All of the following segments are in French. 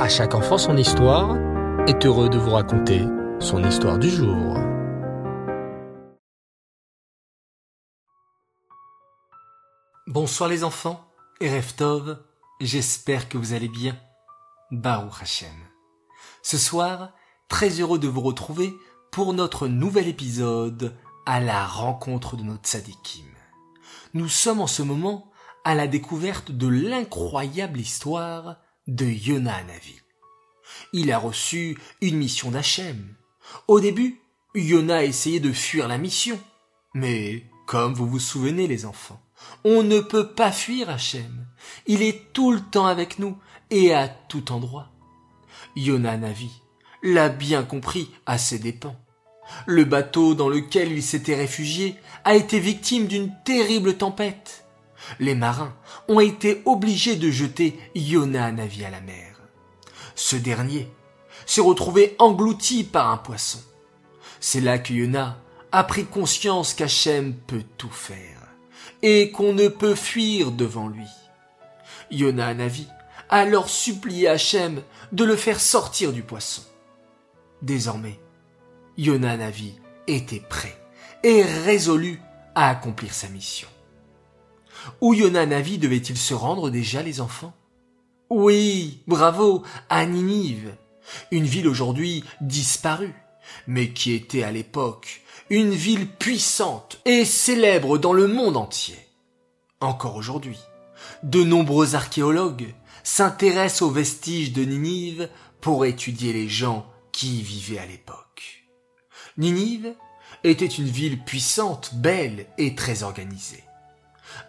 À chaque enfant son histoire est heureux de vous raconter son histoire du jour. Bonsoir les enfants et Reftov, j'espère que vous allez bien. Baruch Hashem. Ce soir, très heureux de vous retrouver pour notre nouvel épisode à la rencontre de notre tzadikim. Nous sommes en ce moment à la découverte de l'incroyable histoire de Yona Navi. Il a reçu une mission d'Hachem. Au début, Yona a essayé de fuir la mission. Mais, comme vous vous souvenez les enfants, on ne peut pas fuir Hachem. Il est tout le temps avec nous et à tout endroit. Yona Navi l'a bien compris à ses dépens. Le bateau dans lequel il s'était réfugié a été victime d'une terrible tempête. Les marins ont été obligés de jeter Yona Navi à la mer. Ce dernier s'est retrouvé englouti par un poisson. C'est là que Yona a pris conscience qu'Hachem peut tout faire et qu'on ne peut fuir devant lui. Yona Navi a alors supplié Hachem de le faire sortir du poisson. Désormais, Yona Navi était prêt et résolu à accomplir sa mission. Où Yona Navi devait-il se rendre déjà, les enfants? Oui, bravo, à Ninive, une ville aujourd'hui disparue, mais qui était à l'époque une ville puissante et célèbre dans le monde entier. Encore aujourd'hui, de nombreux archéologues s'intéressent aux vestiges de Ninive pour étudier les gens qui y vivaient à l'époque. Ninive était une ville puissante, belle et très organisée.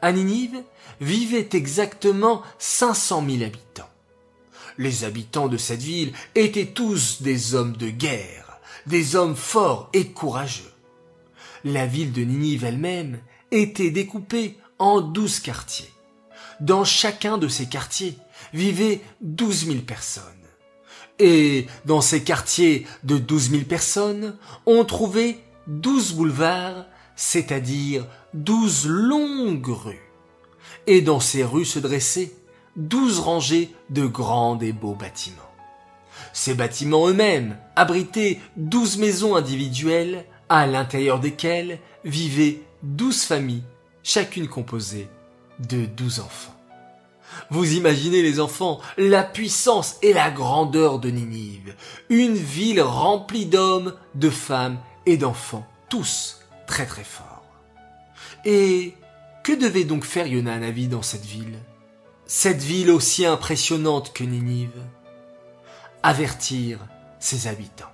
À Ninive vivaient exactement 500 000 habitants. Les habitants de cette ville étaient tous des hommes de guerre, des hommes forts et courageux. La ville de Ninive elle-même était découpée en douze quartiers. Dans chacun de ces quartiers vivaient douze mille personnes. Et dans ces quartiers de douze mille personnes, on trouvait douze boulevards, c'est-à-dire douze longues rues. Et dans ces rues se dressaient douze rangées de grands et beaux bâtiments. Ces bâtiments eux-mêmes abritaient douze maisons individuelles à l'intérieur desquelles vivaient douze familles, chacune composée de douze enfants. Vous imaginez les enfants, la puissance et la grandeur de Ninive, une ville remplie d'hommes, de femmes et d'enfants, tous très très forts. Et que devait donc faire Yona Navi dans cette ville? Cette ville aussi impressionnante que Ninive? Avertir ses habitants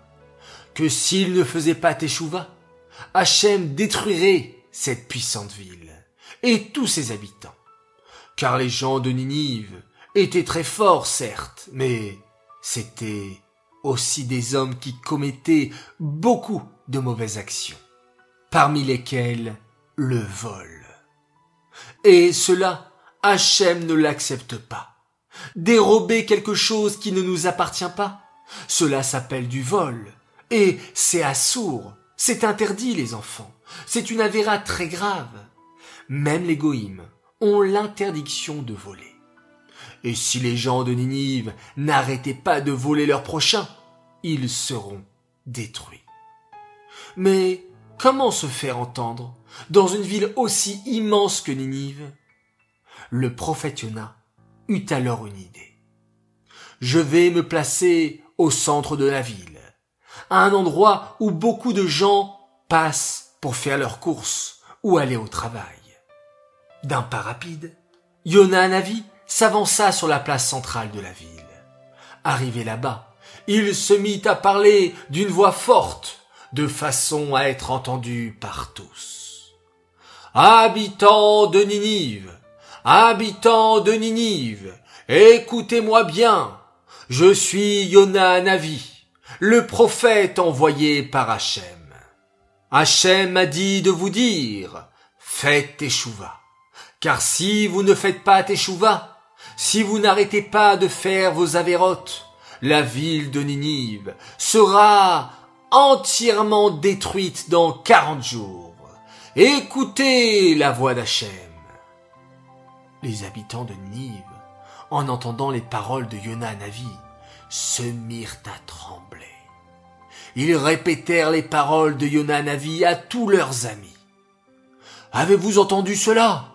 que s'ils ne faisaient pas Teshuvah, Hachem détruirait cette puissante ville et tous ses habitants. Car les gens de Ninive étaient très forts, certes, mais c'étaient aussi des hommes qui commettaient beaucoup de mauvaises actions, parmi lesquelles le vol. Et cela, Hachem ne l'accepte pas. Dérober quelque chose qui ne nous appartient pas, cela s'appelle du vol. Et c'est assourd, c'est interdit les enfants, c'est une avéra très grave. Même les goïmes ont l'interdiction de voler. Et si les gens de Ninive n'arrêtaient pas de voler leurs prochains, ils seront détruits. Mais comment se faire entendre dans une ville aussi immense que Ninive? Le prophète Yona eut alors une idée. Je vais me placer au centre de la ville, à un endroit où beaucoup de gens passent pour faire leurs courses ou aller au travail. D'un pas rapide, Yona Navi s'avança sur la place centrale de la ville. Arrivé là-bas, il se mit à parler d'une voix forte, de façon à être entendu par tous. Habitants de Ninive, habitants de Ninive, écoutez-moi bien, je suis Yona Navi, le prophète envoyé par Hachem. Hachem m'a dit de vous dire, faites Teshuvah. Car si vous ne faites pas Teshuvah, si vous n'arrêtez pas de faire vos avérotes, la ville de Ninive sera entièrement détruite dans quarante jours. Écoutez la voix d'Hachem. Les habitants de Ninive, en entendant les paroles de Yona Navi, se mirent à trembler. Ils répétèrent les paroles de Yonanavi à tous leurs amis. Avez-vous entendu cela?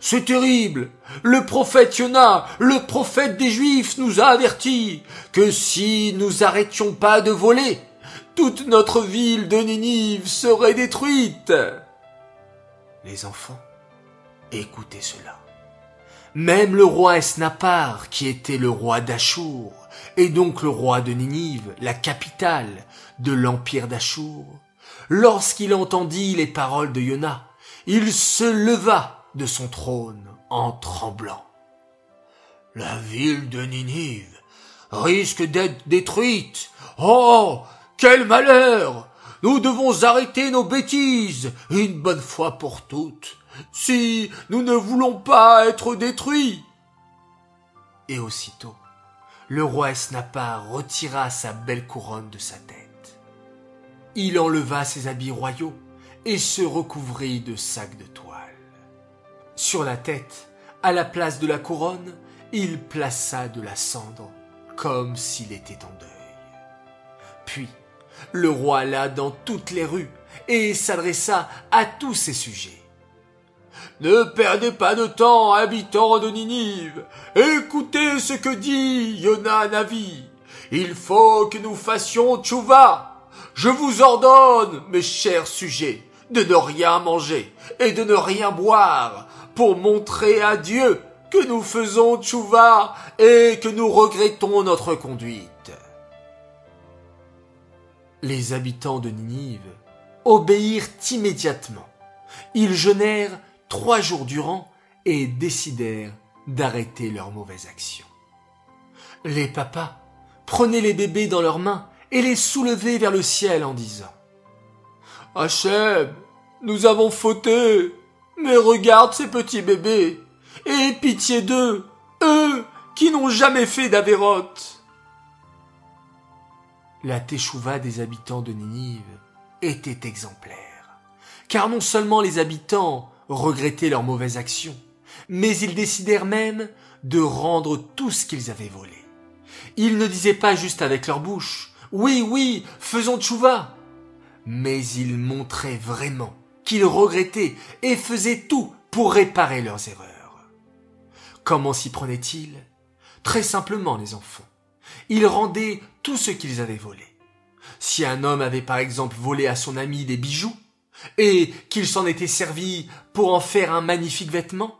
C'est terrible. Le prophète Yona, le prophète des Juifs, nous a avertis que si nous arrêtions pas de voler, toute notre ville de Ninive serait détruite. Les enfants, écoutez cela. Même le roi Esnapar, qui était le roi d'Achour, et donc le roi de Ninive, la capitale de l'empire d'Achour, lorsqu'il entendit les paroles de Yona, il se leva de son trône en tremblant. La ville de Ninive risque d'être détruite. Oh, quel malheur Nous devons arrêter nos bêtises une bonne fois pour toutes si nous ne voulons pas être détruits. Et aussitôt, le roi Esnapar retira sa belle couronne de sa tête. Il enleva ses habits royaux et se recouvrit de sacs de toile. Sur la tête, à la place de la couronne, il plaça de la cendre, comme s'il était en deuil. Puis, le roi alla dans toutes les rues et s'adressa à tous ses sujets. Ne perdez pas de temps, habitants de Ninive. Écoutez ce que dit Yona Navi. Il faut que nous fassions tchouva. Je vous ordonne, mes chers sujets, de ne rien manger et de ne rien boire pour montrer à Dieu que nous faisons tchouva et que nous regrettons notre conduite. Les habitants de Ninive obéirent immédiatement. Ils jeûnèrent trois jours durant et décidèrent d'arrêter leurs mauvaises actions. Les papas prenaient les bébés dans leurs mains et les soulevaient vers le ciel en disant Hachem, nous avons fauté, mais regarde ces petits bébés, et pitié d'eux, eux qui n'ont jamais fait d'avérote. La teshuva des habitants de Ninive était exemplaire, car non seulement les habitants regrettaient leurs mauvaises actions, mais ils décidèrent même de rendre tout ce qu'ils avaient volé. Ils ne disaient pas juste avec leur bouche, oui, oui, faisons tchouva, mais ils montraient vraiment qu'ils regrettaient et faisaient tout pour réparer leurs erreurs. Comment s'y prenaient-ils? Très simplement, les enfants. Ils rendaient tout ce qu'ils avaient volé. Si un homme avait par exemple volé à son ami des bijoux, et qu'il s'en était servi pour en faire un magnifique vêtement,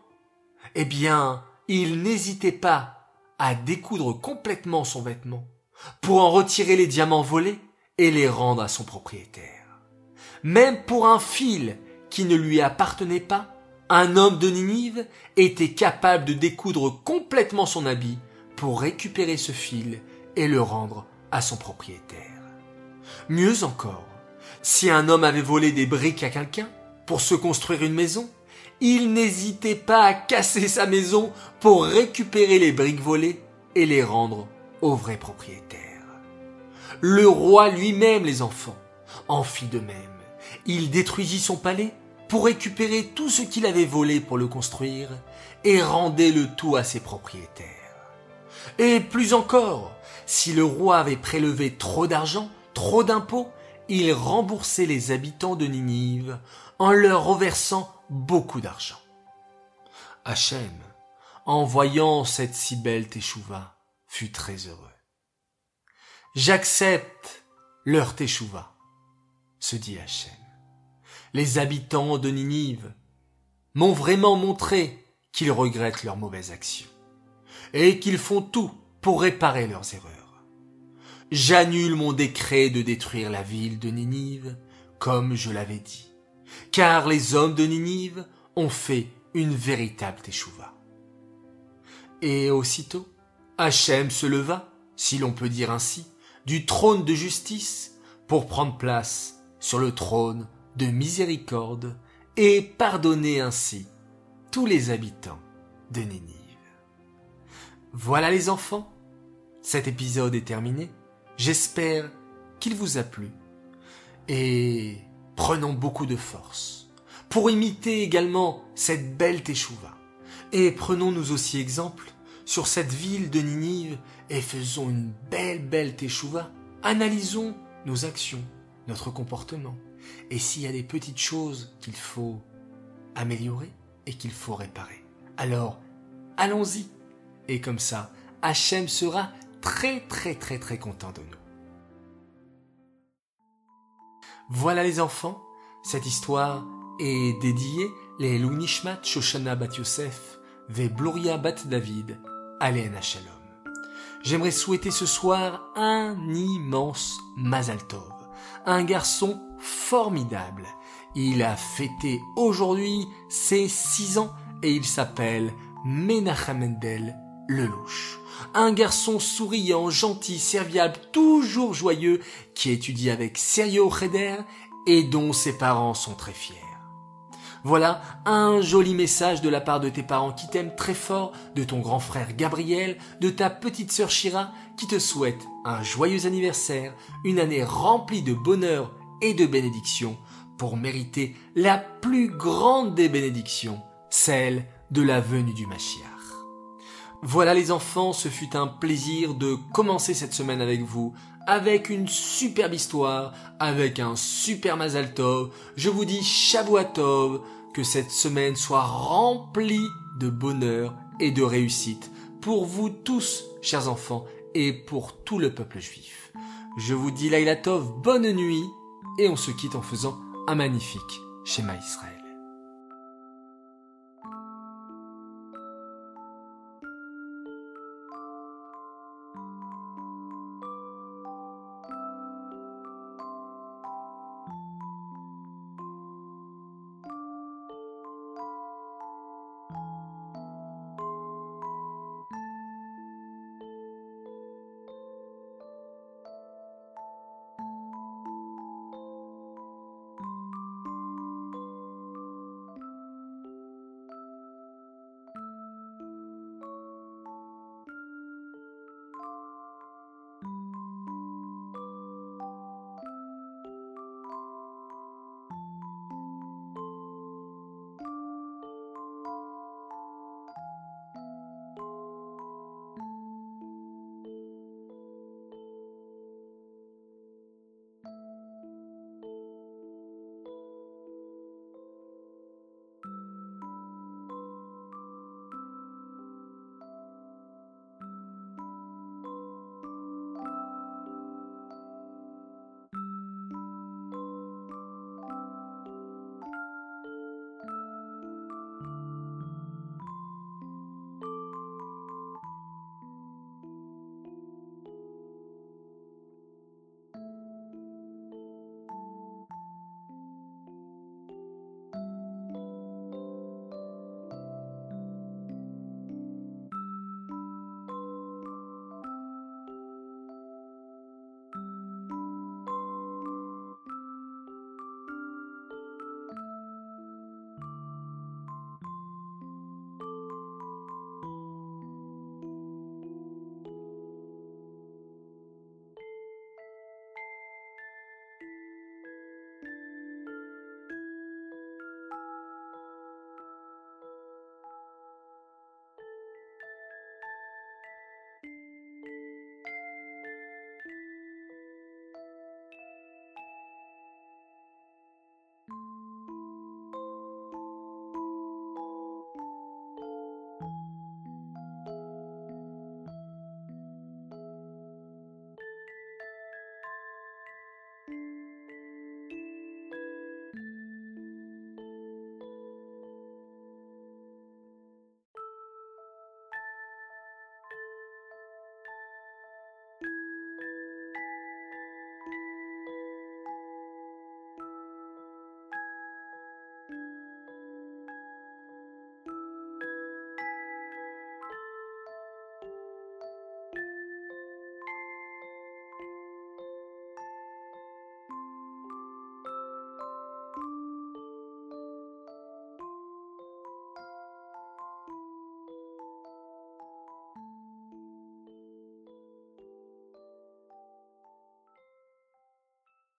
eh bien, il n'hésitait pas à découdre complètement son vêtement pour en retirer les diamants volés et les rendre à son propriétaire. Même pour un fil qui ne lui appartenait pas, un homme de Ninive était capable de découdre complètement son habit pour récupérer ce fil et le rendre à son propriétaire. Mieux encore, si un homme avait volé des briques à quelqu'un pour se construire une maison, il n'hésitait pas à casser sa maison pour récupérer les briques volées et les rendre au vrai propriétaire. Le roi lui-même, les enfants, en fit de même. Il détruisit son palais pour récupérer tout ce qu'il avait volé pour le construire et rendait le tout à ses propriétaires. Et plus encore, si le roi avait prélevé trop d'argent, trop d'impôts, il remboursait les habitants de Ninive en leur reversant beaucoup d'argent. Hachem, en voyant cette si belle teshuva, fut très heureux. J'accepte leur teshuva, se dit Hachem. Les habitants de Ninive m'ont vraiment montré qu'ils regrettent leurs mauvaises actions et qu'ils font tout pour réparer leurs erreurs. J'annule mon décret de détruire la ville de Ninive, comme je l'avais dit, car les hommes de Ninive ont fait une véritable teshuva. Et aussitôt, Hachem se leva, si l'on peut dire ainsi, du trône de justice pour prendre place sur le trône de miséricorde et pardonner ainsi tous les habitants de Ninive. Voilà les enfants, cet épisode est terminé. J'espère qu'il vous a plu. Et prenons beaucoup de force pour imiter également cette belle Teshuva. Et prenons-nous aussi exemple sur cette ville de Ninive et faisons une belle, belle teshuva. Analysons nos actions, notre comportement. Et s'il y a des petites choses qu'il faut améliorer et qu'il faut réparer. Alors, allons-y. Et comme ça, Hachem sera très très très très content de nous. Voilà les enfants, cette histoire est dédiée les Nishmat Shoshana Bat Yosef ve Bloria Bat David Aléna Shalom. J'aimerais souhaiter ce soir un immense Mazal Tov, un garçon formidable. Il a fêté aujourd'hui ses six ans et il s'appelle Menachem Mendel Lelouch. Un garçon souriant, gentil, serviable, toujours joyeux, qui étudie avec sérieux au Cheder et dont ses parents sont très fiers. Voilà un joli message de la part de tes parents qui t'aiment très fort, de ton grand frère Gabriel, de ta petite sœur Shira qui te souhaite un joyeux anniversaire, une année remplie de bonheur et de bénédictions pour mériter la plus grande des bénédictions, celle de la venue du Mashiach. Voilà les enfants, ce fut un plaisir de commencer cette semaine avec vous, avec une superbe histoire, avec un super Mazal Tov. Je vous dis Shavuot que cette semaine soit remplie de bonheur et de réussite pour vous tous, chers enfants, et pour tout le peuple juif. Je vous dis Laila Tov, bonne nuit, et on se quitte en faisant un magnifique schéma Israël.